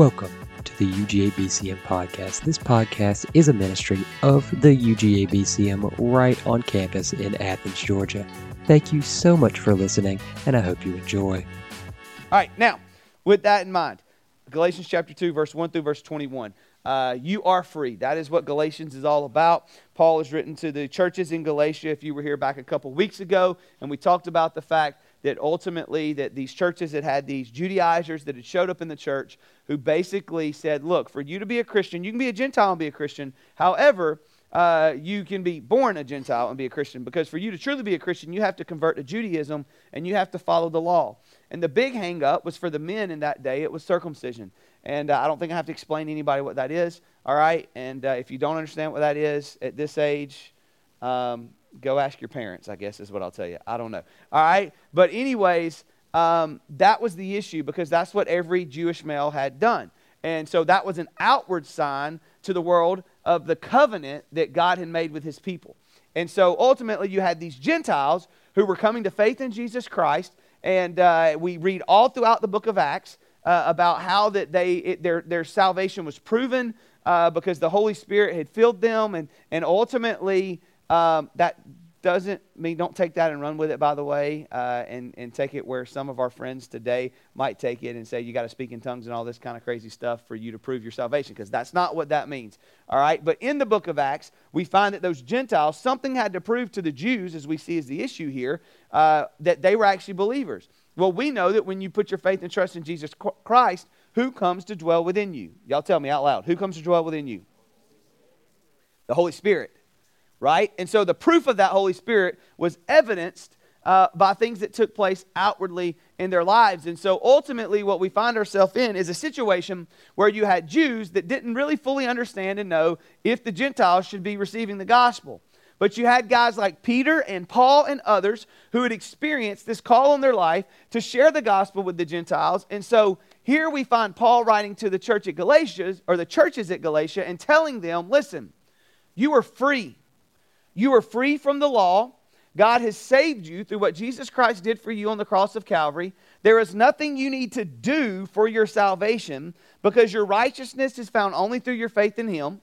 Welcome to the UGA BCM podcast. This podcast is a ministry of the UGA BCM right on campus in Athens, Georgia. Thank you so much for listening, and I hope you enjoy. All right, now, with that in mind, Galatians chapter 2, verse 1 through verse 21. Uh, you are free. That is what Galatians is all about. Paul has written to the churches in Galatia. If you were here back a couple weeks ago, and we talked about the fact that ultimately that these churches that had these Judaizers that had showed up in the church who basically said, look, for you to be a Christian, you can be a Gentile and be a Christian. However, uh, you can be born a Gentile and be a Christian because for you to truly be a Christian, you have to convert to Judaism and you have to follow the law. And the big hang up was for the men in that day, it was circumcision. And uh, I don't think I have to explain to anybody what that is, all right? And uh, if you don't understand what that is at this age, um, go ask your parents, I guess is what I'll tell you. I don't know. All right? But, anyways, um, that was the issue because that's what every Jewish male had done. And so that was an outward sign to the world of the covenant that God had made with his people. And so ultimately, you had these Gentiles who were coming to faith in Jesus Christ. And uh, we read all throughout the book of Acts uh, about how that they, it, their, their salvation was proven uh, because the Holy Spirit had filled them. And, and ultimately, um, that doesn't mean don't take that and run with it, by the way, uh, and, and take it where some of our friends today might take it and say you got to speak in tongues and all this kind of crazy stuff for you to prove your salvation, because that's not what that means. All right? But in the book of Acts, we find that those Gentiles, something had to prove to the Jews, as we see is the issue here, uh, that they were actually believers. Well, we know that when you put your faith and trust in Jesus Christ, who comes to dwell within you? Y'all tell me out loud. Who comes to dwell within you? The Holy Spirit right? And so the proof of that Holy Spirit was evidenced uh, by things that took place outwardly in their lives. And so ultimately, what we find ourselves in is a situation where you had Jews that didn't really fully understand and know if the Gentiles should be receiving the gospel. But you had guys like Peter and Paul and others who had experienced this call on their life to share the gospel with the Gentiles. And so here we find Paul writing to the church at Galatia, or the churches at Galatia, and telling them, listen, you are free. You are free from the law. God has saved you through what Jesus Christ did for you on the cross of Calvary. There is nothing you need to do for your salvation because your righteousness is found only through your faith in Him.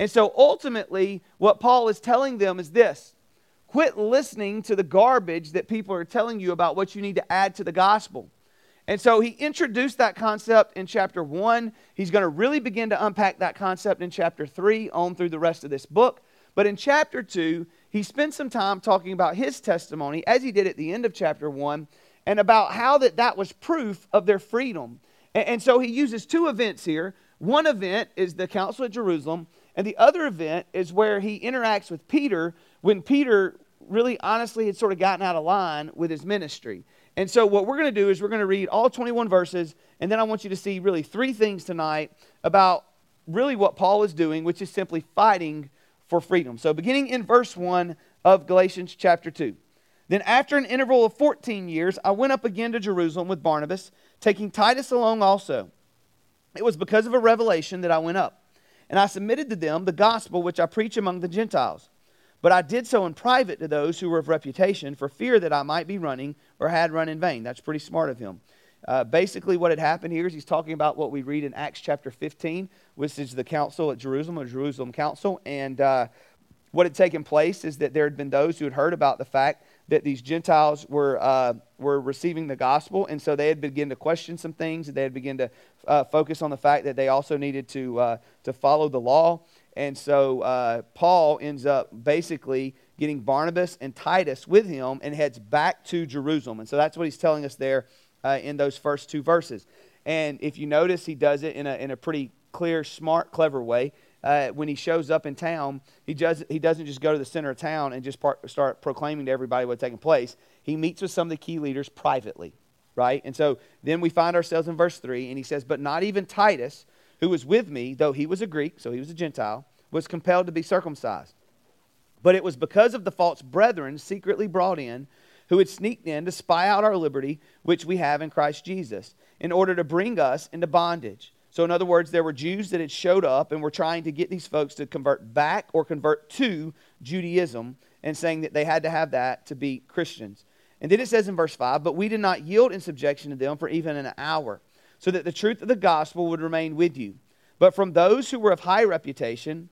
And so ultimately, what Paul is telling them is this quit listening to the garbage that people are telling you about what you need to add to the gospel. And so he introduced that concept in chapter 1. He's going to really begin to unpack that concept in chapter 3 on through the rest of this book. But in chapter 2, he spent some time talking about his testimony, as he did at the end of chapter 1, and about how that, that was proof of their freedom. And, and so he uses two events here. One event is the council at Jerusalem, and the other event is where he interacts with Peter when Peter really honestly had sort of gotten out of line with his ministry. And so, what we're going to do is we're going to read all 21 verses, and then I want you to see really three things tonight about really what Paul is doing, which is simply fighting for freedom. So, beginning in verse 1 of Galatians chapter 2. Then, after an interval of 14 years, I went up again to Jerusalem with Barnabas, taking Titus along also. It was because of a revelation that I went up. And I submitted to them the gospel which I preach among the Gentiles. But I did so in private to those who were of reputation, for fear that I might be running or had run in vain. That's pretty smart of him. Uh, basically, what had happened here is he's talking about what we read in Acts chapter 15, which is the council at Jerusalem, a Jerusalem council. And uh, what had taken place is that there had been those who had heard about the fact that these Gentiles were, uh, were receiving the gospel. And so they had begun to question some things. And they had begun to uh, focus on the fact that they also needed to, uh, to follow the law. And so uh, Paul ends up basically getting Barnabas and Titus with him and heads back to Jerusalem. And so that's what he's telling us there uh, in those first two verses. And if you notice, he does it in a, in a pretty clear, smart, clever way. Uh, when he shows up in town, he, does, he doesn't just go to the center of town and just part, start proclaiming to everybody what's taking place. He meets with some of the key leaders privately, right? And so then we find ourselves in verse 3, and he says, But not even Titus, who was with me, though he was a Greek, so he was a Gentile, was compelled to be circumcised. But it was because of the false brethren secretly brought in who had sneaked in to spy out our liberty, which we have in Christ Jesus, in order to bring us into bondage. So, in other words, there were Jews that had showed up and were trying to get these folks to convert back or convert to Judaism and saying that they had to have that to be Christians. And then it says in verse 5 But we did not yield in subjection to them for even an hour so that the truth of the gospel would remain with you. But from those who were of high reputation,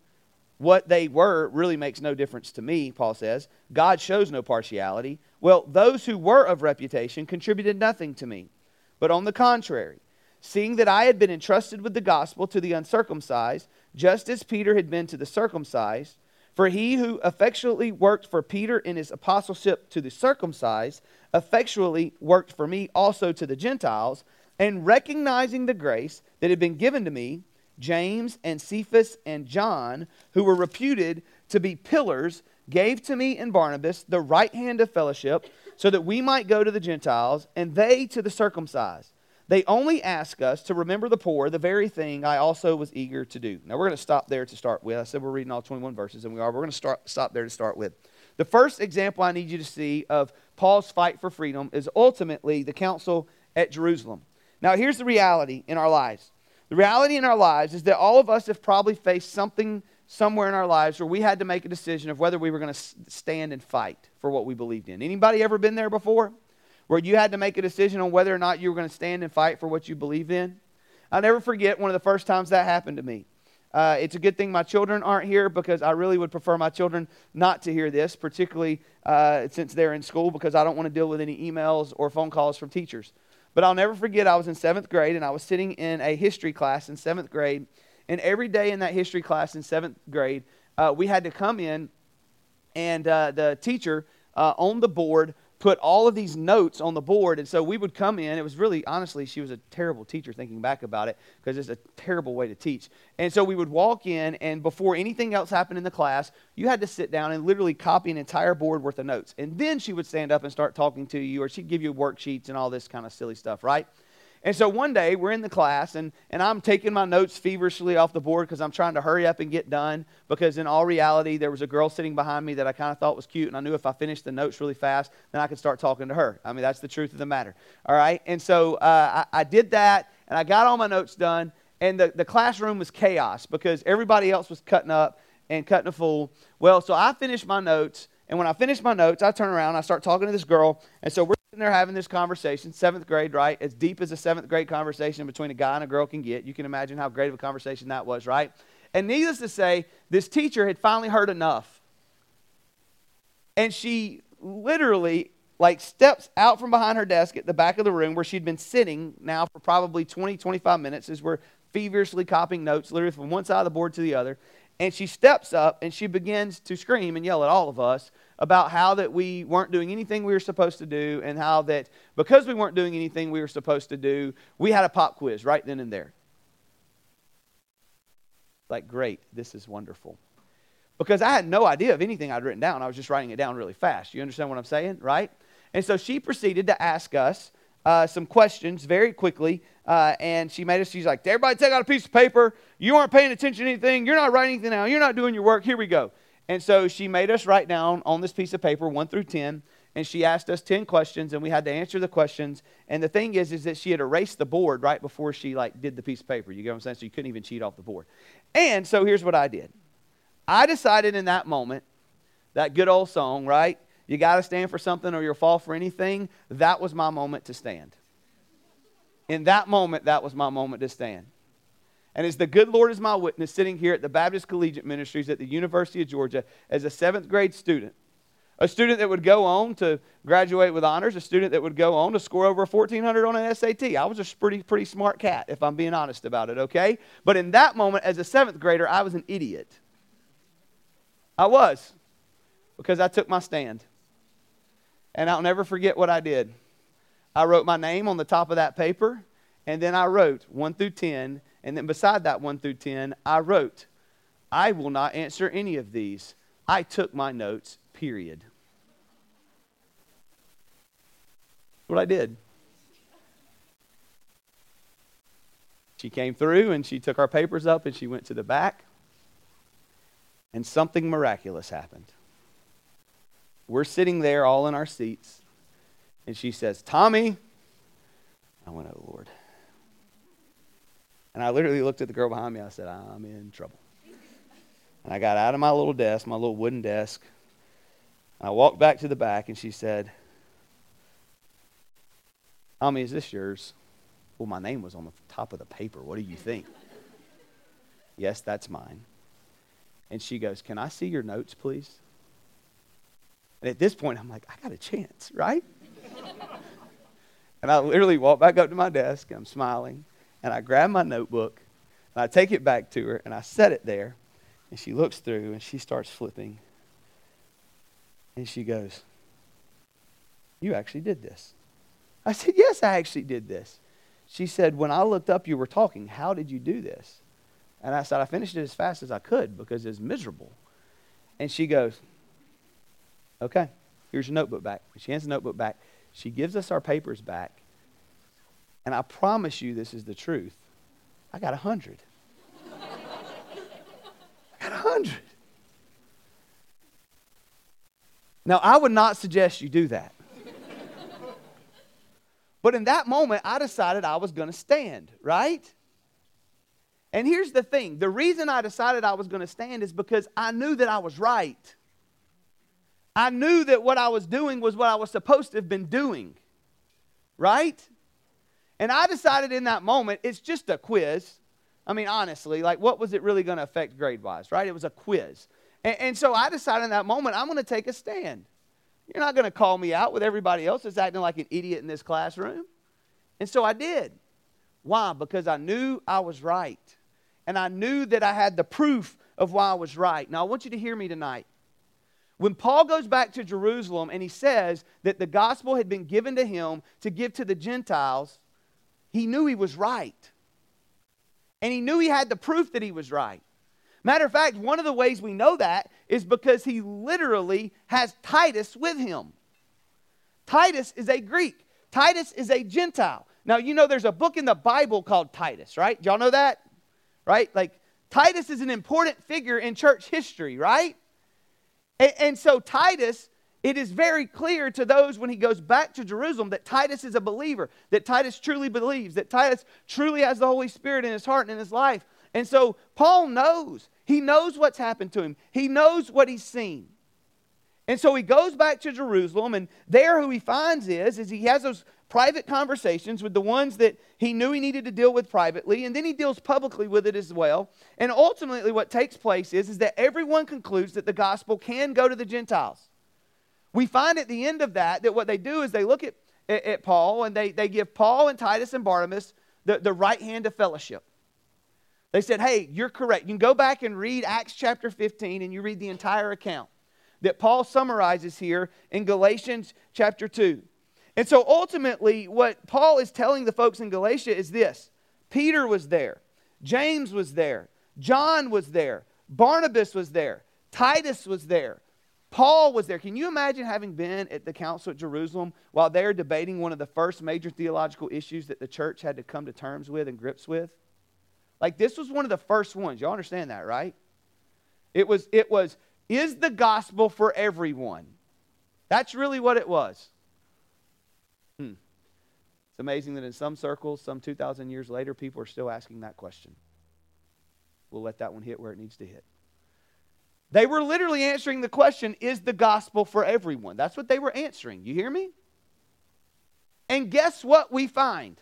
what they were really makes no difference to me, Paul says. God shows no partiality. Well, those who were of reputation contributed nothing to me. But on the contrary, seeing that I had been entrusted with the gospel to the uncircumcised, just as Peter had been to the circumcised, for he who effectually worked for Peter in his apostleship to the circumcised, effectually worked for me also to the Gentiles, and recognizing the grace that had been given to me, James and Cephas and John, who were reputed to be pillars, gave to me and Barnabas the right hand of fellowship, so that we might go to the Gentiles, and they to the circumcised. They only ask us to remember the poor, the very thing I also was eager to do. Now, we're going to stop there to start with. I said we're reading all 21 verses, and we are. We're going to start, stop there to start with. The first example I need you to see of Paul's fight for freedom is ultimately the council at Jerusalem. Now, here's the reality in our lives the reality in our lives is that all of us have probably faced something somewhere in our lives where we had to make a decision of whether we were going to stand and fight for what we believed in. Anybody ever been there before? where you had to make a decision on whether or not you were going to stand and fight for what you believed in. I'll never forget one of the first times that happened to me. Uh, it's a good thing my children aren't here because I really would prefer my children not to hear this, particularly uh, since they're in school, because I don't want to deal with any emails or phone calls from teachers. But I'll never forget, I was in seventh grade and I was sitting in a history class in seventh grade. And every day in that history class in seventh grade, uh, we had to come in and uh, the teacher uh, on the board put all of these notes on the board. And so we would come in. It was really, honestly, she was a terrible teacher thinking back about it because it's a terrible way to teach. And so we would walk in, and before anything else happened in the class, you had to sit down and literally copy an entire board worth of notes. And then she would stand up and start talking to you, or she'd give you worksheets and all this kind of silly stuff, right? And so one day we're in the class, and, and I'm taking my notes feverishly off the board because I'm trying to hurry up and get done. Because in all reality, there was a girl sitting behind me that I kind of thought was cute, and I knew if I finished the notes really fast, then I could start talking to her. I mean, that's the truth of the matter. All right? And so uh, I, I did that, and I got all my notes done, and the, the classroom was chaos because everybody else was cutting up and cutting a fool. Well, so I finished my notes, and when I finished my notes, I turn around, I start talking to this girl, and so we're sitting there having this conversation, seventh grade, right? As deep as a seventh grade conversation between a guy and a girl can get. You can imagine how great of a conversation that was, right? And needless to say, this teacher had finally heard enough. And she literally like steps out from behind her desk at the back of the room where she'd been sitting now for probably 20, 25 minutes as we're feverishly copying notes, literally from one side of the board to the other. And she steps up and she begins to scream and yell at all of us about how that we weren't doing anything we were supposed to do and how that because we weren't doing anything we were supposed to do, we had a pop quiz right then and there. Like, great, this is wonderful. Because I had no idea of anything I'd written down. I was just writing it down really fast. You understand what I'm saying, right? And so she proceeded to ask us uh, some questions very quickly. Uh, and she made us, she's like, everybody take out a piece of paper. You aren't paying attention to anything. You're not writing anything down. You're not doing your work. Here we go. And so she made us write down on this piece of paper, 1 through 10, and she asked us 10 questions, and we had to answer the questions. And the thing is, is that she had erased the board right before she, like, did the piece of paper. You get what I'm saying? So you couldn't even cheat off the board. And so here's what I did. I decided in that moment, that good old song, right? You got to stand for something or you'll fall for anything. That was my moment to stand. In that moment, that was my moment to stand. And as the good Lord is my witness, sitting here at the Baptist Collegiate Ministries at the University of Georgia as a seventh grade student, a student that would go on to graduate with honors, a student that would go on to score over 1400 on an SAT. I was a pretty, pretty smart cat, if I'm being honest about it, okay? But in that moment, as a seventh grader, I was an idiot. I was, because I took my stand. And I'll never forget what I did. I wrote my name on the top of that paper, and then I wrote 1 through 10 and then beside that 1 through 10, I wrote, I will not answer any of these. I took my notes, period. what I did. She came through and she took our papers up and she went to the back. And something miraculous happened. We're sitting there all in our seats. And she says, Tommy. I went, oh, Lord. And I literally looked at the girl behind me. I said, I'm in trouble. And I got out of my little desk, my little wooden desk. And I walked back to the back, and she said, Tommy, is this yours? Well, my name was on the top of the paper. What do you think? yes, that's mine. And she goes, Can I see your notes, please? And at this point, I'm like, I got a chance, right? and I literally walk back up to my desk. I'm smiling. And I grab my notebook. And I take it back to her. And I set it there. And she looks through and she starts flipping. And she goes, You actually did this. I said, Yes, I actually did this. She said, When I looked up, you were talking. How did you do this? And I said, I finished it as fast as I could because it's miserable. And she goes, Okay, here's your notebook back. She hands the notebook back. She gives us our papers back. And I promise you this is the truth. I got a hundred. I got a hundred. Now, I would not suggest you do that. but in that moment, I decided I was going to stand, right? And here's the thing the reason I decided I was going to stand is because I knew that I was right. I knew that what I was doing was what I was supposed to have been doing, right? And I decided in that moment, it's just a quiz. I mean, honestly, like what was it really going to affect grade wise, right? It was a quiz. And, and so I decided in that moment, I'm going to take a stand. You're not going to call me out with everybody else that's acting like an idiot in this classroom. And so I did. Why? Because I knew I was right and I knew that I had the proof of why I was right. Now, I want you to hear me tonight. When Paul goes back to Jerusalem and he says that the gospel had been given to him to give to the Gentiles, he knew he was right. And he knew he had the proof that he was right. Matter of fact, one of the ways we know that is because he literally has Titus with him. Titus is a Greek, Titus is a Gentile. Now, you know there's a book in the Bible called Titus, right? Y'all know that? right? Like Titus is an important figure in church history, right? And, and, so Titus, it is very clear to those when he goes back to Jerusalem that Titus is a believer, that Titus truly believes, that Titus truly has the Holy Spirit in his heart and in his life. And so Paul knows. He knows what's happened to him. He knows what he's seen. And so he goes back to Jerusalem, and there who he finds is, is he has those private conversations with the ones that he knew he needed to deal with privately, and then he deals publicly with it as well. And ultimately, what takes place is, is that everyone concludes that the gospel can go to the Gentiles. We find at the end of that that what they do is they look at, at, at Paul and they, they give Paul and Titus and Barnabas the, the right hand of fellowship. They said, Hey, you're correct. You can go back and read Acts chapter 15 and you read the entire account that Paul summarizes here in Galatians chapter 2. And so ultimately, what Paul is telling the folks in Galatia is this Peter was there, James was there, John was there, Barnabas was there, Titus was there. Paul was there. Can you imagine having been at the council at Jerusalem while they're debating one of the first major theological issues that the church had to come to terms with and grips with? Like this was one of the first ones. Y'all understand that, right? It was it was is the gospel for everyone? That's really what it was. Hmm. It's amazing that in some circles, some 2,000 years later, people are still asking that question. We'll let that one hit where it needs to hit. They were literally answering the question Is the gospel for everyone? That's what they were answering. You hear me? And guess what we find?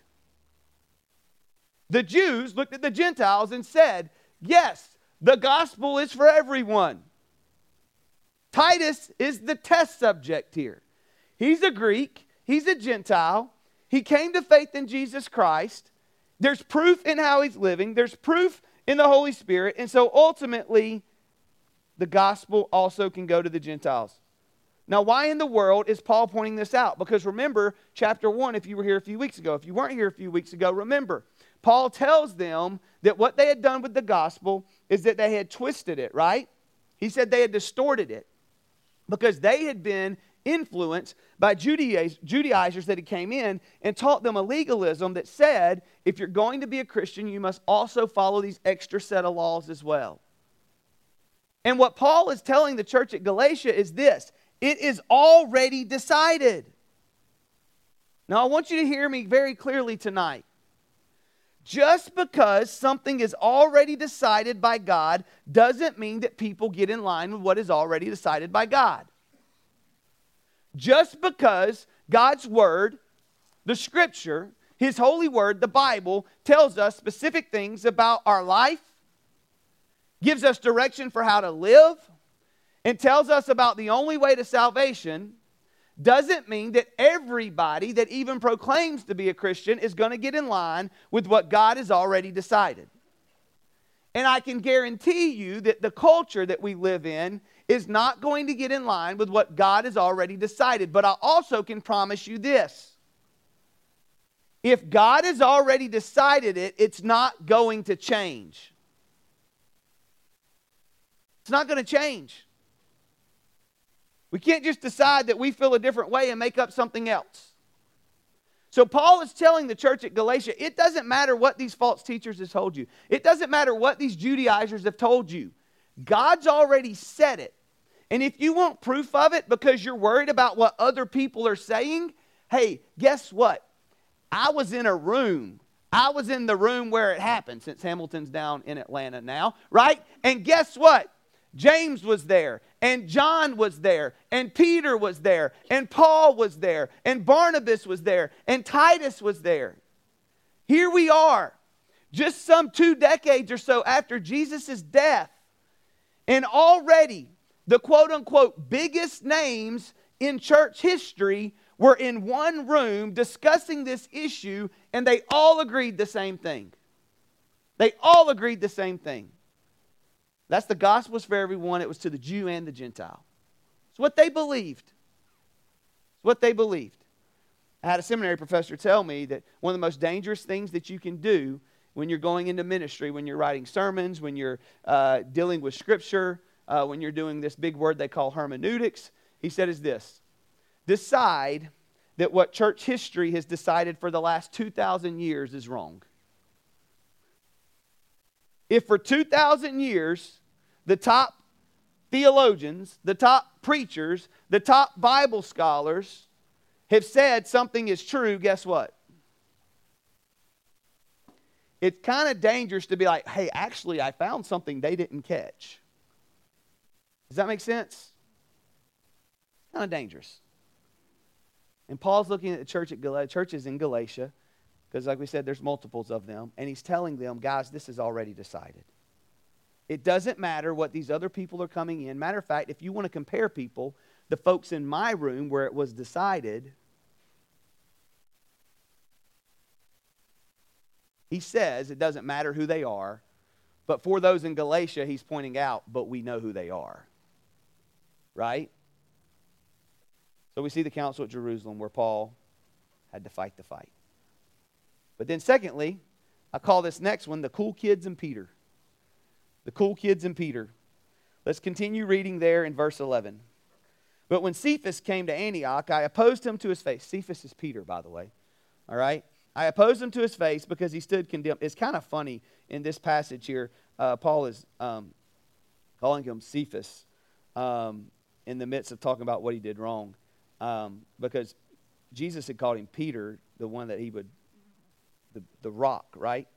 The Jews looked at the Gentiles and said, Yes, the gospel is for everyone. Titus is the test subject here. He's a Greek, He's a Gentile. He came to faith in Jesus Christ. There's proof in how he's living, there's proof in the Holy Spirit. And so ultimately, the gospel also can go to the Gentiles. Now, why in the world is Paul pointing this out? Because remember, chapter 1, if you were here a few weeks ago, if you weren't here a few weeks ago, remember, Paul tells them that what they had done with the gospel is that they had twisted it, right? He said they had distorted it because they had been influenced by Judaizers that had came in and taught them a legalism that said if you're going to be a Christian, you must also follow these extra set of laws as well. And what Paul is telling the church at Galatia is this it is already decided. Now, I want you to hear me very clearly tonight. Just because something is already decided by God doesn't mean that people get in line with what is already decided by God just because God's word, the scripture, His holy word, the Bible, tells us specific things about our life, gives us direction for how to live, and tells us about the only way to salvation, doesn't mean that everybody that even proclaims to be a Christian is going to get in line with what God has already decided. And I can guarantee you that the culture that we live in is not going to get in line with what God has already decided. But I also can promise you this if God has already decided it, it's not going to change. It's not going to change. We can't just decide that we feel a different way and make up something else. So Paul is telling the church at Galatia, it doesn't matter what these false teachers have told you. It doesn't matter what these Judaizers have told you. God's already said it. And if you want proof of it because you're worried about what other people are saying, hey, guess what? I was in a room. I was in the room where it happened since Hamilton's down in Atlanta now, right? And guess what? James was there, and John was there, and Peter was there, and Paul was there, and Barnabas was there, and Titus was there. Here we are, just some two decades or so after Jesus' death, and already the quote unquote biggest names in church history were in one room discussing this issue, and they all agreed the same thing. They all agreed the same thing. That's the gospel for everyone. It was to the Jew and the Gentile. It's what they believed. It's what they believed. I had a seminary professor tell me that one of the most dangerous things that you can do when you're going into ministry, when you're writing sermons, when you're uh, dealing with scripture, uh, when you're doing this big word they call hermeneutics, he said is this decide that what church history has decided for the last 2,000 years is wrong. If for 2,000 years the top theologians, the top preachers, the top Bible scholars have said something is true, guess what? It's kind of dangerous to be like, hey, actually, I found something they didn't catch. Does that make sense? Kind of dangerous. And Paul's looking at the church at Gal- churches in Galatia, because like we said, there's multiples of them, and he's telling them, guys, this is already decided. It doesn't matter what these other people are coming in. Matter of fact, if you want to compare people, the folks in my room where it was decided, he says it doesn't matter who they are. But for those in Galatia, he's pointing out, but we know who they are. Right? So we see the council at Jerusalem where Paul had to fight the fight. But then, secondly, I call this next one the cool kids and Peter the cool kids and Peter. Let's continue reading there in verse 11. But when Cephas came to Antioch, I opposed him to his face. Cephas is Peter, by the way. All right? I opposed him to his face because he stood condemned. It's kind of funny in this passage here. Uh, Paul is um, calling him Cephas um, in the midst of talking about what he did wrong um, because Jesus had called him Peter, the one that he would, the, the rock, right?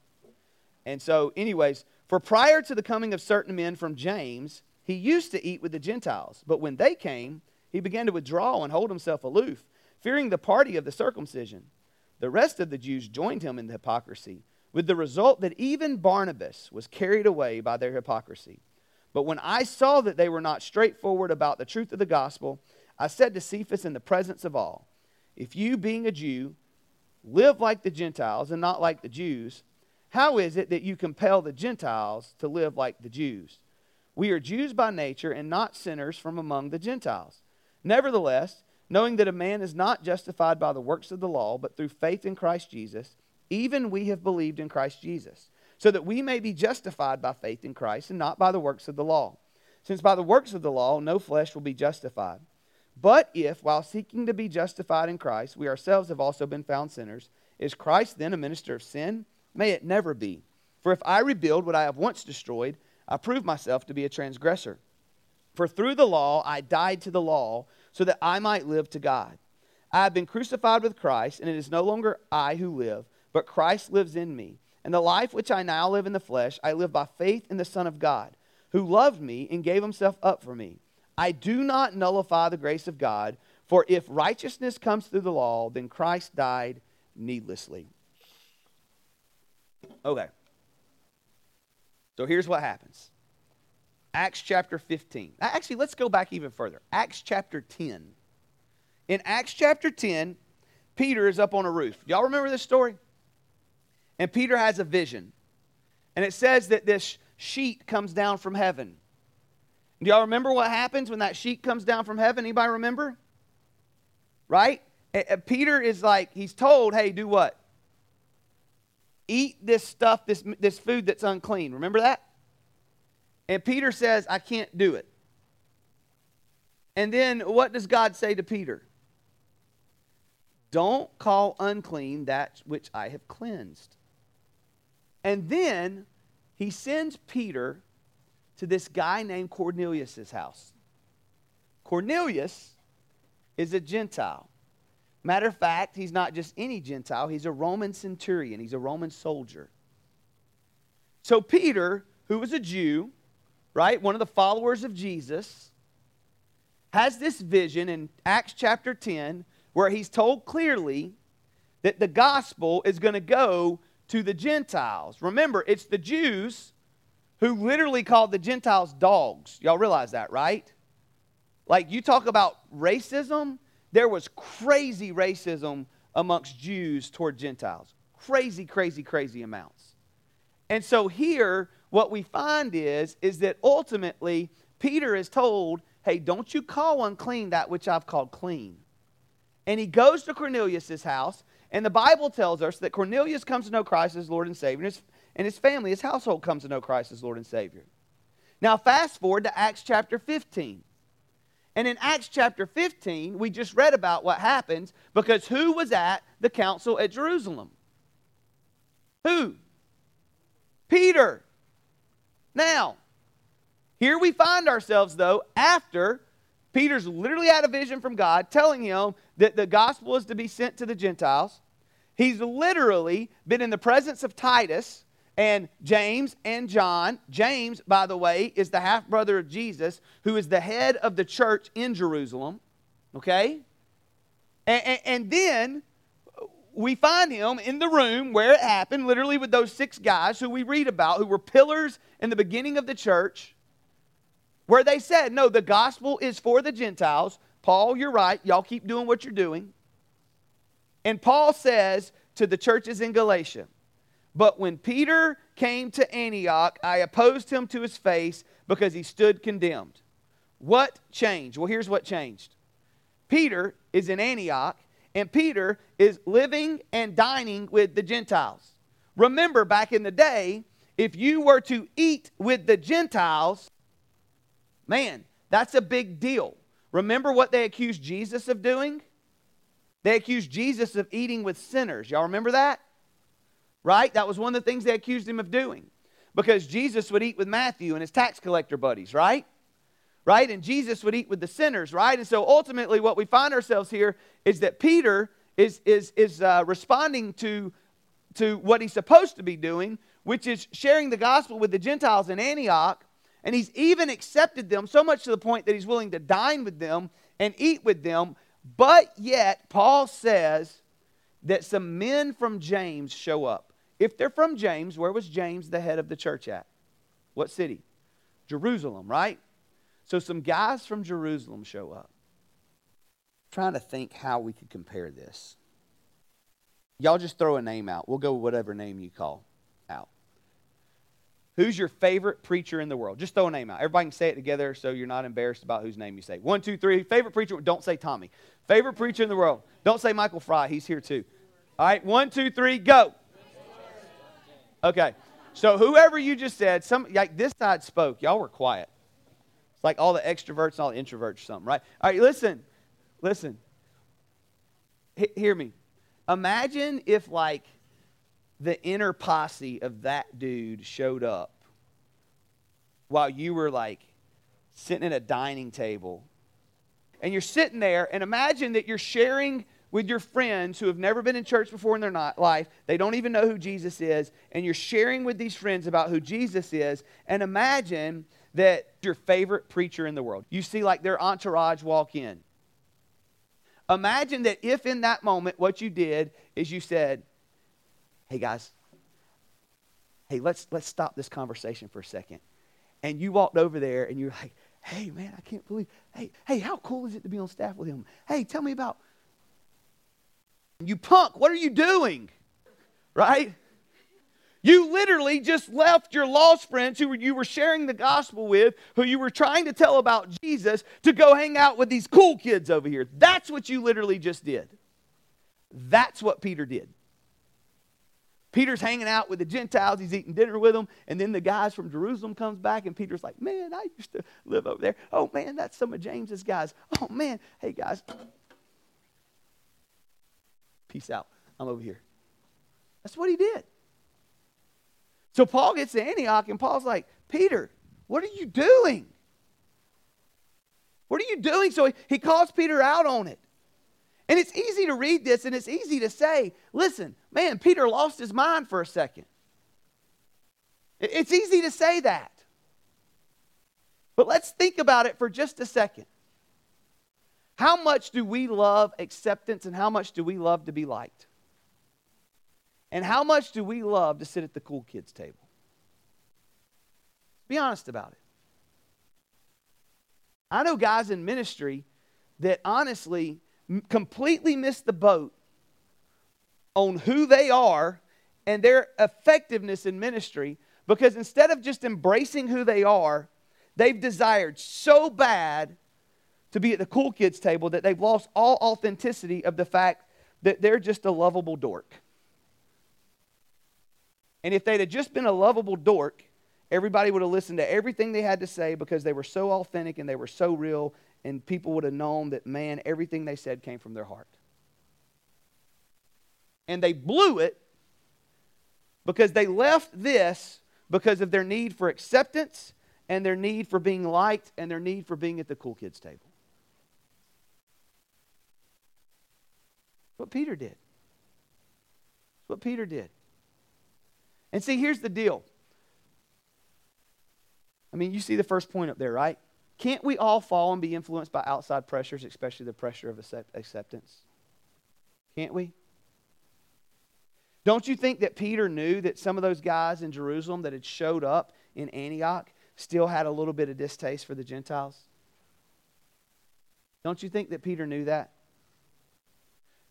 And so, anyways, for prior to the coming of certain men from James, he used to eat with the Gentiles. But when they came, he began to withdraw and hold himself aloof, fearing the party of the circumcision. The rest of the Jews joined him in the hypocrisy, with the result that even Barnabas was carried away by their hypocrisy. But when I saw that they were not straightforward about the truth of the gospel, I said to Cephas in the presence of all, If you, being a Jew, live like the Gentiles and not like the Jews, how is it that you compel the Gentiles to live like the Jews? We are Jews by nature and not sinners from among the Gentiles. Nevertheless, knowing that a man is not justified by the works of the law, but through faith in Christ Jesus, even we have believed in Christ Jesus, so that we may be justified by faith in Christ and not by the works of the law. Since by the works of the law no flesh will be justified. But if, while seeking to be justified in Christ, we ourselves have also been found sinners, is Christ then a minister of sin? May it never be. For if I rebuild what I have once destroyed, I prove myself to be a transgressor. For through the law I died to the law, so that I might live to God. I have been crucified with Christ, and it is no longer I who live, but Christ lives in me. And the life which I now live in the flesh, I live by faith in the Son of God, who loved me and gave himself up for me. I do not nullify the grace of God, for if righteousness comes through the law, then Christ died needlessly. Okay. So here's what happens Acts chapter 15. Actually, let's go back even further. Acts chapter 10. In Acts chapter 10, Peter is up on a roof. Y'all remember this story? And Peter has a vision. And it says that this sheet comes down from heaven. Do y'all remember what happens when that sheet comes down from heaven? Anybody remember? Right? Peter is like, he's told, hey, do what? Eat this stuff, this, this food that's unclean. Remember that? And Peter says, I can't do it. And then what does God say to Peter? Don't call unclean that which I have cleansed. And then he sends Peter to this guy named Cornelius' house. Cornelius is a Gentile. Matter of fact, he's not just any Gentile, he's a Roman centurion, he's a Roman soldier. So, Peter, who was a Jew, right, one of the followers of Jesus, has this vision in Acts chapter 10 where he's told clearly that the gospel is going to go to the Gentiles. Remember, it's the Jews who literally called the Gentiles dogs. Y'all realize that, right? Like, you talk about racism, there was crazy racism amongst Jews toward Gentiles. Crazy, crazy, crazy amounts. And so here, what we find is, is that ultimately Peter is told, hey, don't you call unclean that which I've called clean. And he goes to Cornelius' house, and the Bible tells us that Cornelius comes to know Christ as Lord and Savior, and his, and his family, his household comes to know Christ as Lord and Savior. Now, fast forward to Acts chapter 15. And in Acts chapter 15, we just read about what happens because who was at the council at Jerusalem? Who? Peter. Now, here we find ourselves, though, after Peter's literally had a vision from God telling him that the gospel is to be sent to the Gentiles. He's literally been in the presence of Titus and James and John. James, by the way, is the half brother of Jesus, who is the head of the church in Jerusalem. Okay? And, and, and, then we find him in the room where it happened, literally with those six guys who we read about, who were pillars in the beginning of the church, where they said, No, the gospel is for the Gentiles. Paul, you're right. Y'all keep doing what you're doing. And Paul says to the churches in Galatia, but when Peter came to Antioch, I opposed him to his face because he stood condemned. What changed? Well, here's what changed. Peter is in Antioch, and Peter is living and dining with the Gentiles. Remember, back in the day, if you were to eat with the Gentiles, man, that's a big deal. Remember what they accused Jesus of doing? They accused Jesus of eating with sinners. Y'all remember that? Right? That was one of the things they accused him of doing. Because Jesus would eat with Matthew and his tax collector buddies, right? Right? And Jesus would eat with the sinners, right? And so ultimately, what we find ourselves here is that Peter is, is, is uh, responding to, to what he's supposed to be doing, which is sharing the gospel with the Gentiles in Antioch. And he's even accepted them so much to the point that he's willing to dine with them and eat with them. But yet, Paul says that some men from James show up. If they're from James, where was James the head of the church at? What city? Jerusalem, right? So some guys from Jerusalem show up. I'm trying to think how we could compare this. Y'all just throw a name out. We'll go with whatever name you call out. Who's your favorite preacher in the world? Just throw a name out. Everybody can say it together so you're not embarrassed about whose name you say. One, two, three. Favorite preacher. Don't say Tommy. Favorite preacher in the world. Don't say Michael Fry. He's here too. All right. One, two, three. Go. Okay. So whoever you just said, some like this side spoke. Y'all were quiet. It's like all the extroverts and all the introverts something, right? All right, listen. Listen. H- hear me. Imagine if like the inner posse of that dude showed up while you were like sitting at a dining table. And you're sitting there, and imagine that you're sharing with your friends who have never been in church before in their life. They don't even know who Jesus is. And you're sharing with these friends about who Jesus is. And imagine that your favorite preacher in the world, you see like their entourage walk in. Imagine that if in that moment what you did is you said, Hey guys, hey, let's, let's stop this conversation for a second. And you walked over there and you're like, hey, man, I can't believe, hey, hey, how cool is it to be on staff with him? Hey, tell me about, you punk, what are you doing? Right? You literally just left your lost friends who you were sharing the gospel with, who you were trying to tell about Jesus, to go hang out with these cool kids over here. That's what you literally just did. That's what Peter did. Peter's hanging out with the Gentiles. He's eating dinner with them. And then the guys from Jerusalem comes back, and Peter's like, man, I used to live over there. Oh, man, that's some of James's guys. Oh, man. Hey, guys. Peace out. I'm over here. That's what he did. So Paul gets to Antioch, and Paul's like, Peter, what are you doing? What are you doing? So he, calls Peter out on it. And it's easy to read this and it's easy to say, listen, man, Peter lost his mind for a second. It's easy to say that. But let's think about it for just a second. How much do we love acceptance and how much do we love to be liked? And how much do we love to sit at the cool kids' table? Be honest about it. I know guys in ministry that honestly completely miss the boat on who they are and their effectiveness in ministry because instead of just embracing who they are, they've desired so bad to be at the cool kids table that they've lost all authenticity of the fact that they're just a lovable dork. And if they'd have just been a lovable dork, everybody would have listened to everything they had to say because they were so authentic and they were so real, and people would have known that, man, everything they said came from their heart. And they blew it because they left this because of their need for acceptance and their need for being liked and their need for being at the cool kids' table. What Peter did. What Peter did. And see, here's the deal. I mean, you see the first point up there, right? Can't we all fall and be influenced by outside pressures, especially the pressure of acceptance? Can't we? Don't you think that Peter knew that some of those guys in Jerusalem that had showed up in Antioch still had a little bit of distaste for the Gentiles? Don't you think that Peter knew that?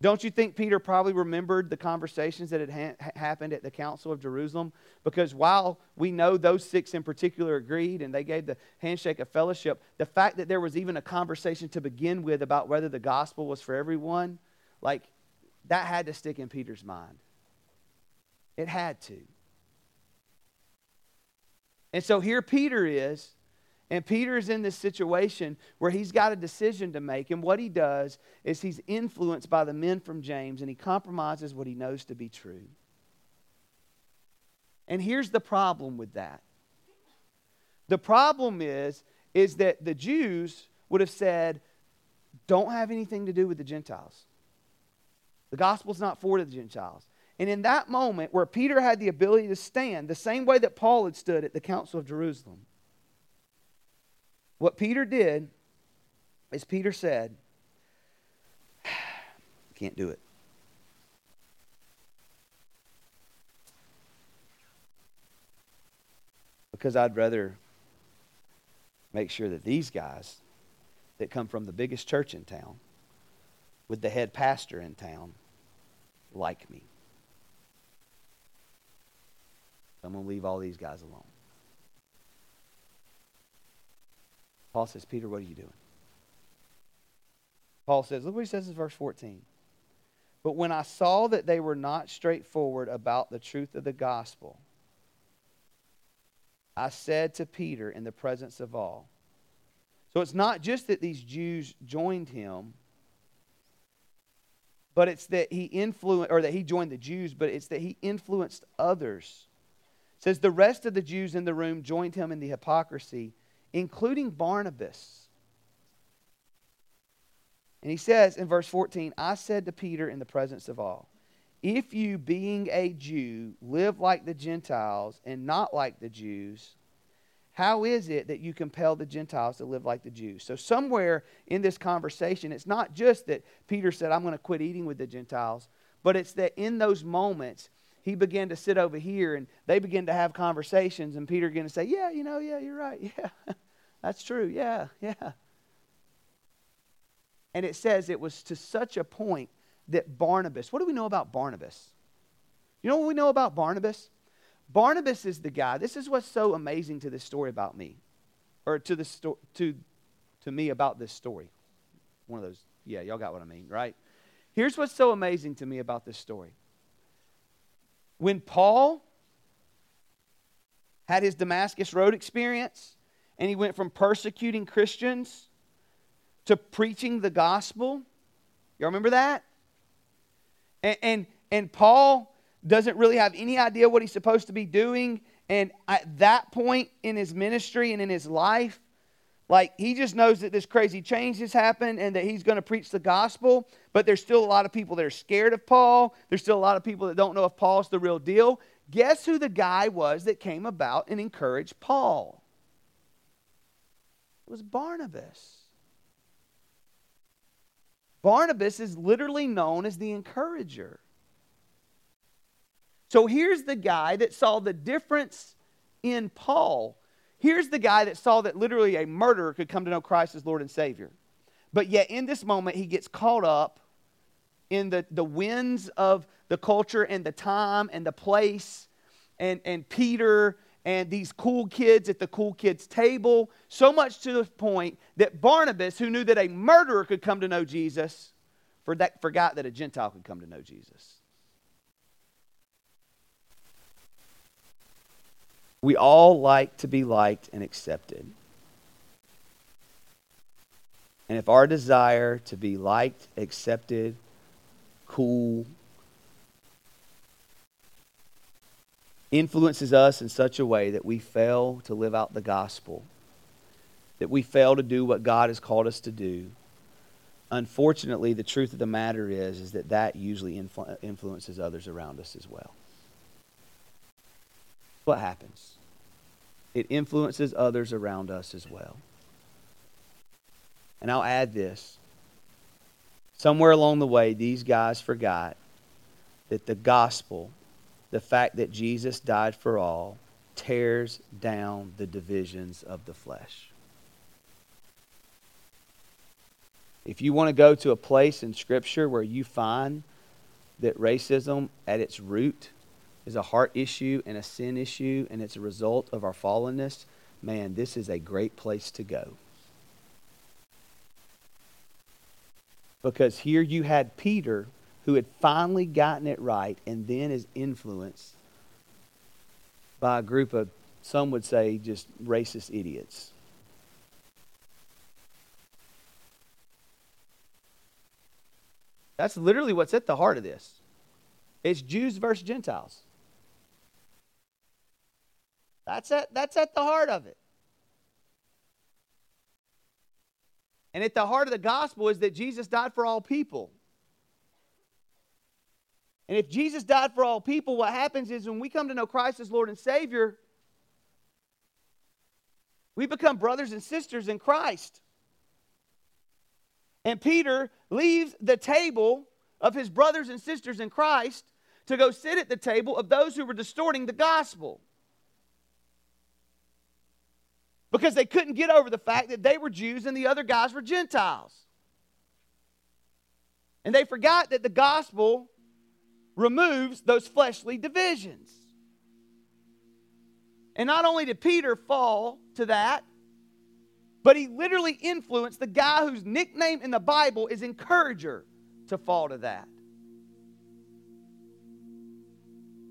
Don't you think Peter probably remembered the conversations that had ha- happened at the Council of Jerusalem? Because while we know those six in particular agreed and they gave the handshake of fellowship, the fact that there was even a conversation to begin with about whether the gospel was for everyone, like that had to stick in Peter's mind. It had to. And so here Peter is and Peter is in this situation where he's got a decision to make. And what he does is he's influenced by the men from James and he compromises what he knows to be true. And here's the problem with that. The problem is is that the Jews would have said, "Don't have anything to do with the Gentiles. The gospel's not for the Gentiles." And in that moment where Peter had the ability to stand the same way that Paul had stood at the Council of Jerusalem, what Peter did is Peter said, Can't do it. Because I'd rather make sure that these guys that come from the biggest church in town with the head pastor in town like me. I'm going to leave all these guys alone. Paul says, Peter, what are you doing? Paul says, look what he says in verse 14. But when I saw that they were not straightforward about the truth of the gospel, I said to Peter in the presence of all. So it's not just that these Jews joined him, but it's that he influenced, or that he joined the Jews, but it's that he influenced others. It says the rest of the Jews in the room joined him in the hypocrisy including Barnabas. And he says in verse 14, I said to Peter in the presence of all, if you, being a Jew, live like the Gentiles and not like the Jews, how is it that you compel the Gentiles to live like the Jews? So, somewhere in this conversation, it's not just that Peter said, I'm going to quit eating with the Gentiles, but it's that in those moments, he began to sit over here and they began to have conversations and Peter began to say, Yeah, you know, yeah, you're right. Yeah, that's true. Yeah, yeah. And it says it was to such a point that Barnabas, what do we know about Barnabas? You know what we know about Barnabas? Barnabas is the guy. This is what's so amazing to this story about me, or to the sto- to to me about this story. One of those, yeah, y'all got what I mean, right? Here's what's so amazing to me about this story. When Paul had his Damascus Road experience, and he went from persecuting Christians to preaching the gospel. y'all remember that? And, and, and Paul doesn't really have any idea what he's supposed to be doing. And at that point in his ministry and in his life, like he just knows that this crazy change has happened and that he's going to preach the gospel. But there's still a lot of people that are scared of Paul. There's still a lot of people that don't know if Paul's the real deal. Guess who the guy was that came about and encouraged Paul? It was Barnabas. Barnabas is literally known as the encourager. So here's the guy that saw the difference in Paul. Here's the guy that saw that literally a murderer could come to know Christ as Lord and Savior. But yet, in this moment, he gets caught up in the, the winds of the culture and the time and the place, and, and Peter and these cool kids at the cool kids' table, so much to the point that Barnabas, who knew that a murderer could come to know Jesus, forgot that a Gentile could come to know Jesus. We all like to be liked and accepted. And if our desire to be liked, accepted, cool, influences us in such a way that we fail to live out the gospel, that we fail to do what God has called us to do. Unfortunately, the truth of the matter is, is that that usually influ- influences others around us as well. What happens? It influences others around us as well. And I'll add this. Somewhere along the way, these guys forgot that the gospel the fact that Jesus died for all tears down the divisions of the flesh. If you want to go to a place in Scripture where you find that racism at its root is a heart issue and a sin issue and it's a result of our fallenness, man, this is a great place to go. Because here you had Peter who had finally gotten it right and then is influenced by a group of, some would say, just racist idiots. That's literally what's at the heart of this. It's Jews versus Gentiles. That's at, that's at the heart of it. And at the heart of the gospel is that Jesus died for all people. And if Jesus died for all people, what happens is when we come to know Christ as Lord and Savior, we become brothers and sisters in Christ. And Peter leaves the table of his brothers and sisters in Christ to go sit at the table of those who were distorting the gospel. Because they couldn't get over the fact that they were Jews and the other guys were Gentiles. And they forgot that the gospel removes those fleshly divisions. And not only did Peter fall to that, but he literally influenced the guy whose nickname in the Bible is encourager to fall to that.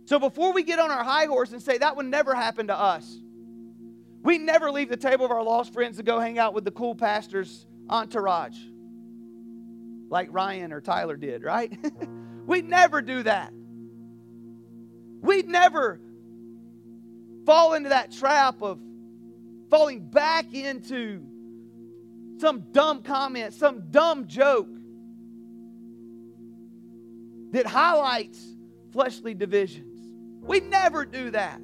So before we get on our high horse and say that would never happen to us, we never leave the table of our lost friends to go hang out with the cool pastor's entourage like Ryan or Tyler did, right? We'd never do that. We'd never fall into that trap of falling back into some dumb comment, some dumb joke that highlights fleshly divisions. We never do that.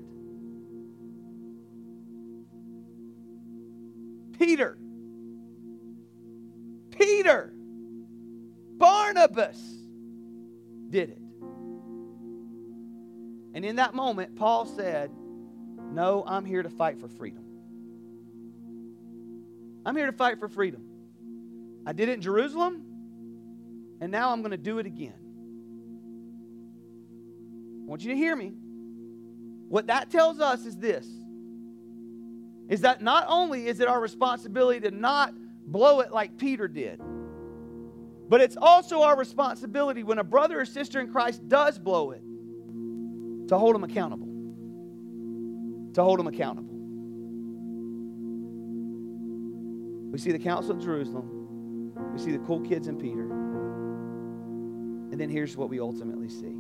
Peter, Peter, Barnabas, did it. And in that moment, Paul said, No, I'm here to fight for freedom. I'm here to fight for freedom. I did it in Jerusalem, and now I'm going to do it again. I want you to hear me. What that tells us is this is that not only is it our responsibility to not blow it like Peter did, but it's also our responsibility when a brother or sister in Christ does blow it to hold them accountable. To hold them accountable. We see the Council of Jerusalem. We see the cool kids in Peter. And then here's what we ultimately see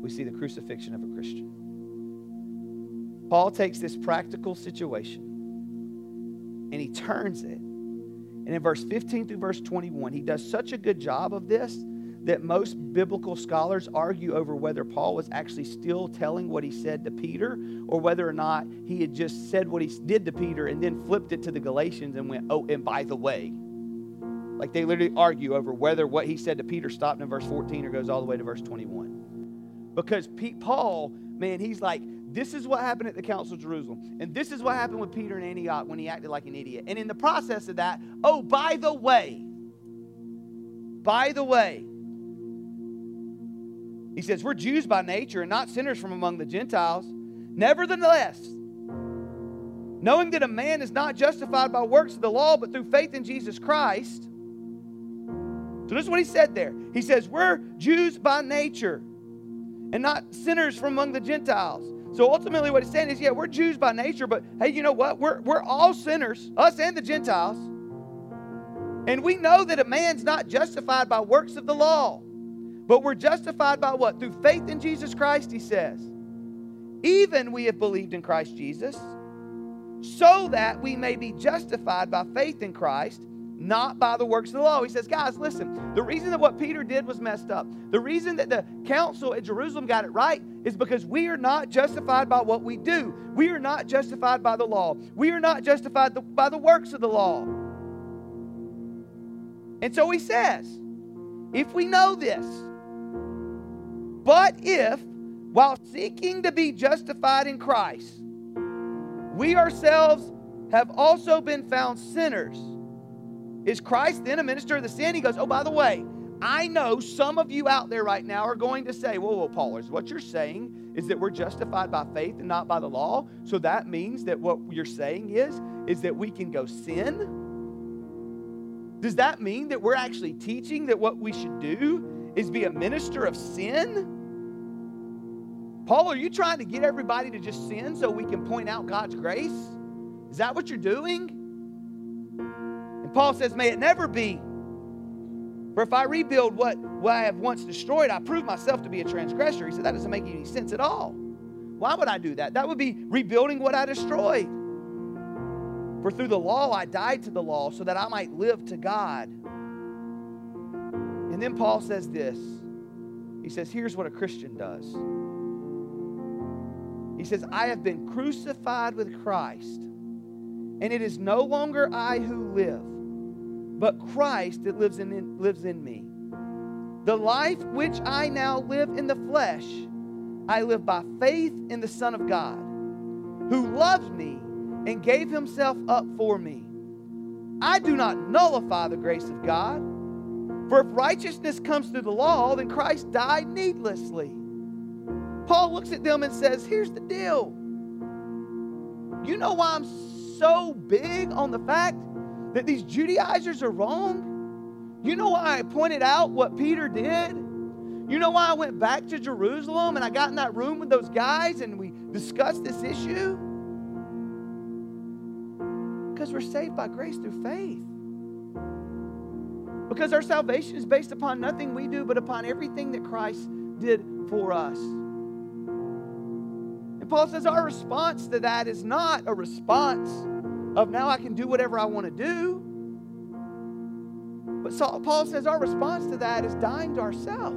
we see the crucifixion of a Christian. Paul takes this practical situation and he turns it. And in verse 15 through verse 21, he does such a good job of this that most biblical scholars argue over whether Paul was actually still telling what he said to Peter or whether or not he had just said what he did to Peter and then flipped it to the Galatians and went, oh, and by the way. Like they literally argue over whether what he said to Peter stopped in verse 14 or goes all the way to verse 21. Because Pete, Paul, man, he's like, this is what happened at the Council of Jerusalem. And this is what happened with Peter in Antioch when he acted like an idiot. And in the process of that, oh, by the way, by the way, he says, We're Jews by nature and not sinners from among the Gentiles. Nevertheless, knowing that a man is not justified by works of the law, but through faith in Jesus Christ. So, this is what he said there. He says, We're Jews by nature and not sinners from among the Gentiles. So ultimately, what he's saying is, yeah, we're Jews by nature, but hey, you know what? We're, we're all sinners, us and the Gentiles. And we know that a man's not justified by works of the law, but we're justified by what? Through faith in Jesus Christ, he says. Even we have believed in Christ Jesus, so that we may be justified by faith in Christ not by the works of the law. He says, guys, listen, the reason that what Peter did was messed up, the reason that the council at Jerusalem got it right is because we are not justified by what we do. We are not justified by the law. We are not justified by the works of the law. And so he says, if we know this, but if, while seeking to be justified in Christ, we ourselves have also been found sinners, is Christ then a minister of the sin? He goes, Oh, by the way, I know some of you out there right now are going to say, Whoa, whoa, Paul, is what you're saying is that we're justified by faith and not by the law. So that means that what you're saying is, is that we can go sin? Does that mean that we're actually teaching that what we should do is be a minister of sin? Paul, are you trying to get everybody to just sin so we can point out God's grace? Is that what you're doing? And Paul says, May it never be. For if I rebuild what, what I have once destroyed, I prove myself to be a transgressor. He said, That doesn't make any sense at all. Why would I do that? That would be rebuilding what I destroyed. For through the law I died to the law so that I might live to God. And then Paul says this He says, Here's what a Christian does. He says, I have been crucified with Christ, and it is no longer I who live but Christ that lives in, lives in me. The life which I now live in the flesh, I live by faith in the Son of God, who loved me and gave himself up for me. I do not nullify the grace of God, for if righteousness comes through the law, then Christ died needlessly. Paul looks at them and says, Here's the deal. You know why I'm so big on the fact that these Judaizers are wrong? You know why I pointed out what Peter did? You know why I went back to Jerusalem and I got in that room with those guys and we discussed this issue? Because we're saved by grace through faith. Because our salvation is based upon nothing we do, but upon everything that Christ did for us. And Paul says our response to that is not a response of now I can do whatever I want to do. But Saul, Paul says our response to that is dying to ourselves.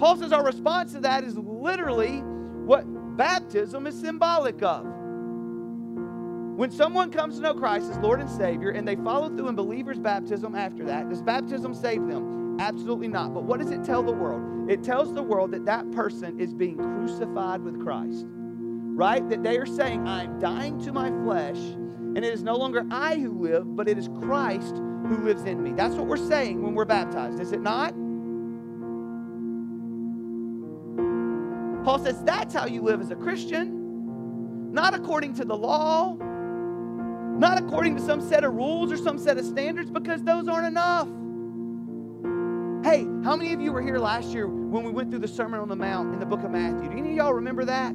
Paul says our response to that is literally what baptism is symbolic of. When someone comes to know Christ as Lord and Savior and they follow through in believer's baptism after that, does baptism save them? Absolutely not. But what does it tell the world? It tells the world that that person is being crucified with Christ, right? That they are saying, I'm dying to my flesh, and it is no longer I who live, but it is Christ who lives in me. That's what we're saying when we're baptized, is it not? Paul says that's how you live as a Christian, not according to the law, not according to some set of rules or some set of standards, because those aren't enough. Hey, how many of you were here last year when we went through the Sermon on the Mount in the book of Matthew? Do any of y'all remember that?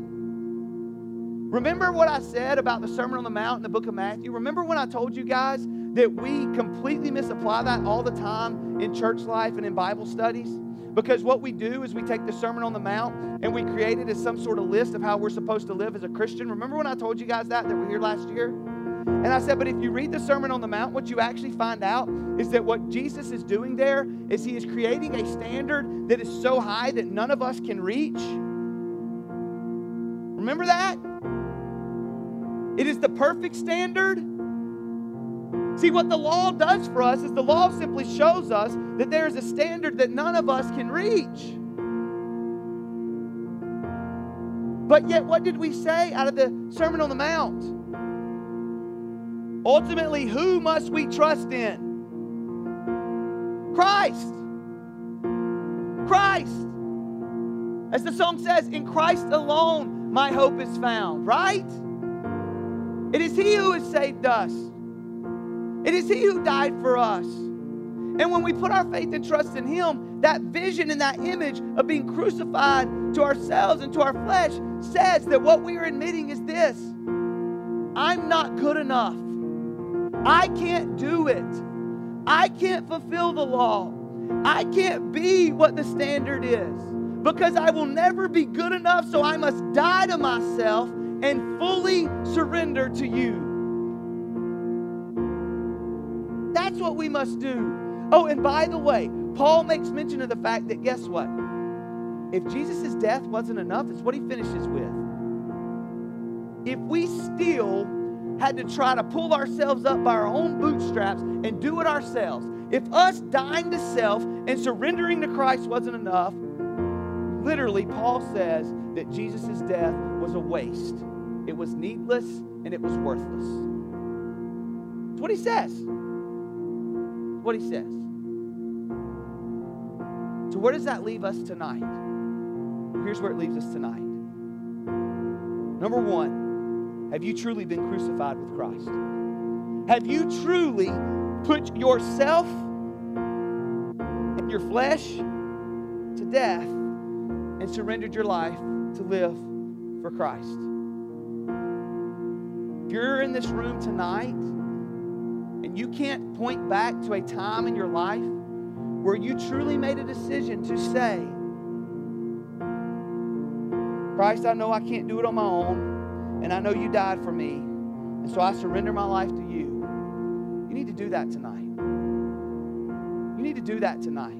Remember what I said about the Sermon on the Mount in the book of Matthew? Remember when I told you guys that we completely misapply that all the time in church life and in Bible studies? Because what we do is we take the Sermon on the Mount and we create it as some sort of list of how we're supposed to live as a Christian. Remember when I told you guys that, that we were here last year? And I said, but if you read the Sermon on the Mount, what you actually find out is that what Jesus is doing there is he is creating a standard that is so high that none of us can reach. Remember that? It is the perfect standard. See, what the law does for us is the law simply shows us that there is a standard that none of us can reach. But yet, what did we say out of the Sermon on the Mount? Ultimately, who must we trust in? Christ. Christ. As the song says, in Christ alone my hope is found, right? It is He who has saved us. It is He who died for us. And when we put our faith and trust in Him, that vision and that image of being crucified to ourselves and to our flesh says that what we are admitting is this I'm not good enough. I can't do it. I can't fulfill the law. I can't be what the standard is because I will never be good enough, so I must die to myself and fully surrender to you. That's what we must do. Oh, and by the way, Paul makes mention of the fact that guess what? If Jesus' death wasn't enough, it's what he finishes with. If we still had to try to pull ourselves up by our own bootstraps and do it ourselves, if us dying to self and surrendering to Christ wasn't enough, literally, Paul says that Jesus' death was a waste. It was needless and it was worthless. That's what he says. That's what he says. So, where does that leave us tonight? Here's where it leaves us tonight. Number one, have you truly been crucified with Christ? Have you truly put yourself and your flesh to death and surrendered your life to live for Christ? If you're in this room tonight and you can't point back to a time in your life where you truly made a decision to say, Christ, I know I can't do it on my own, and I know you died for me, and so I surrender my life to you. You need to do that tonight. You need to do that tonight.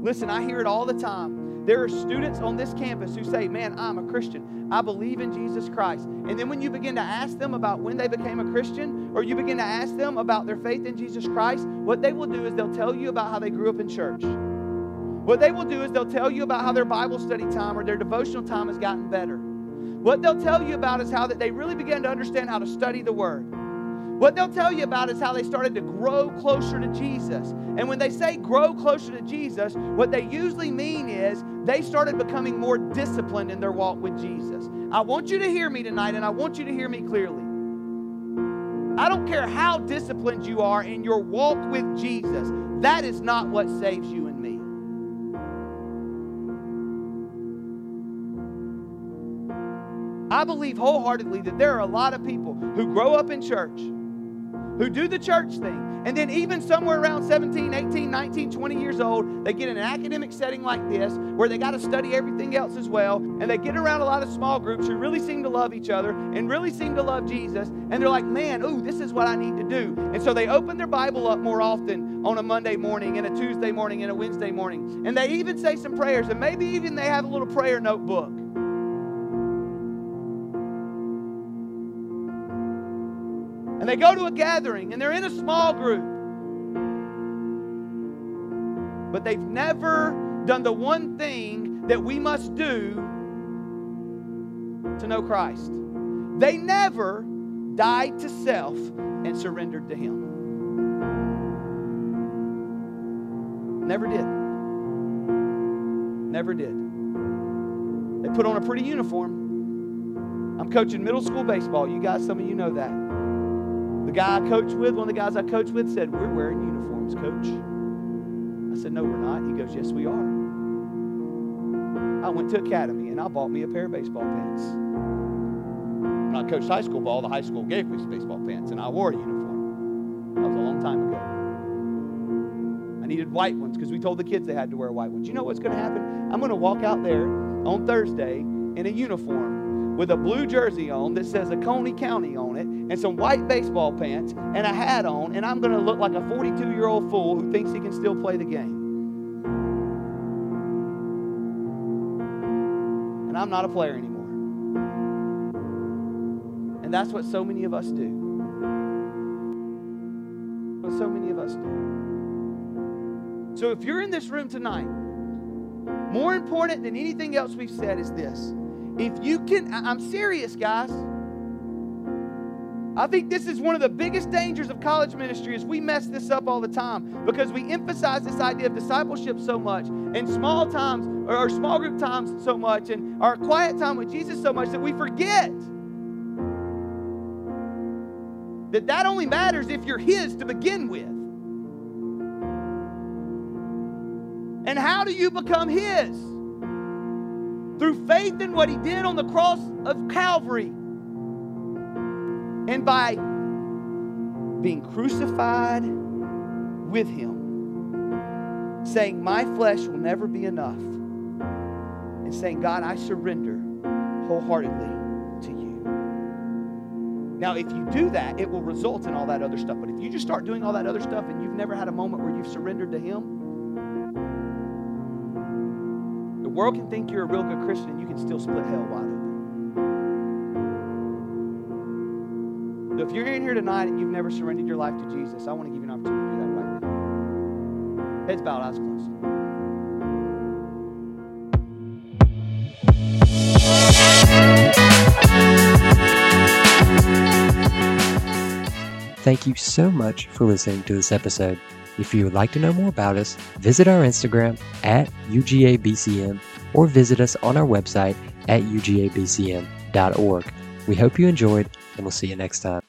Listen, I hear it all the time. There are students on this campus who say, Man, I'm a Christian. I believe in Jesus Christ. And then when you begin to ask them about when they became a Christian, or you begin to ask them about their faith in Jesus Christ, what they will do is they'll tell you about how they grew up in church. What they will do is they'll tell you about how their Bible study time or their devotional time has gotten better. What they'll tell you about is how that they really began to understand how to study the Word. What they'll tell you about is how they started to grow closer to Jesus. And when they say grow closer to Jesus, what they usually mean is they started becoming more disciplined in their walk with Jesus. I want you to hear me tonight, and I want you to hear me clearly. I don't care how disciplined you are in your walk with Jesus, that is not what saves you and me. I believe wholeheartedly that there are a lot of people who grow up in church, who do the church thing, and then even somewhere around 17, 18, 19, 20 years old, they get in an academic setting like this where they got to study everything else as well, and they get around a lot of small groups who really seem to love each other and really seem to love Jesus, and they're like, man, ooh, this is what I need to do. And so they open their Bible up more often on a Monday morning and a Tuesday morning and a Wednesday morning. And they even say some prayers, and maybe even they have a little prayer notebook. And they go to a gathering and they're in a small group. but they've never done the one thing that we must do to know Christ. They never died to self and surrendered to Him. Never did. Never did. They put on a pretty uniform. I'm coaching middle school baseball. You guys, some of you know that. The guy I coached with, one of the guys I coached with, said, We're wearing uniforms, coach. I said, No, we're not. He goes, Yes, we are. I went to Academy and I bought me a pair of baseball pants. When I coached high school ball, the high school gave me some baseball pants and I wore a uniform. That was a long time ago. I needed white ones because we told the kids they had to wear white ones. You know what's going to happen? I'm going to walk out there on Thursday in a uniform with a blue jersey on that says Oconee County on it and some white baseball pants and a hat on, and I'm going to look like a 42 year old fool who thinks he can still play the game. And I'm not a player anymore. And that's what so many of us do. What so many of us do. So if you're in this room tonight, more important than anything else we've said is this. If you can, I'm serious, guys. I think this is one of the biggest dangers of college ministry is we mess this up all the time because we emphasize this idea of discipleship so much and small times or our small group times so much and our quiet time with Jesus so much that we forget that that only matters if you're his to begin with. And how do you become His? Through faith in what He did on the cross of Calvary. And by being crucified with Him. Saying, My flesh will never be enough. And saying, God, I surrender wholeheartedly to you. Now, if you do that, it will result in all that other stuff. But if you just start doing all that other stuff and you've never had a moment where you've surrendered to Him, world can think you're a real good Christian and you can still split hell wide open. So if you're in here tonight and you've never surrendered your life to Jesus, I want to give you an opportunity to do that right now. Heads bowed, eyes closed. Thank you so much for listening to this episode. If you would like to know more about us, visit our Instagram at UGABCM or visit us on our website at ugabcm.org. We hope you enjoyed, and we'll see you next time.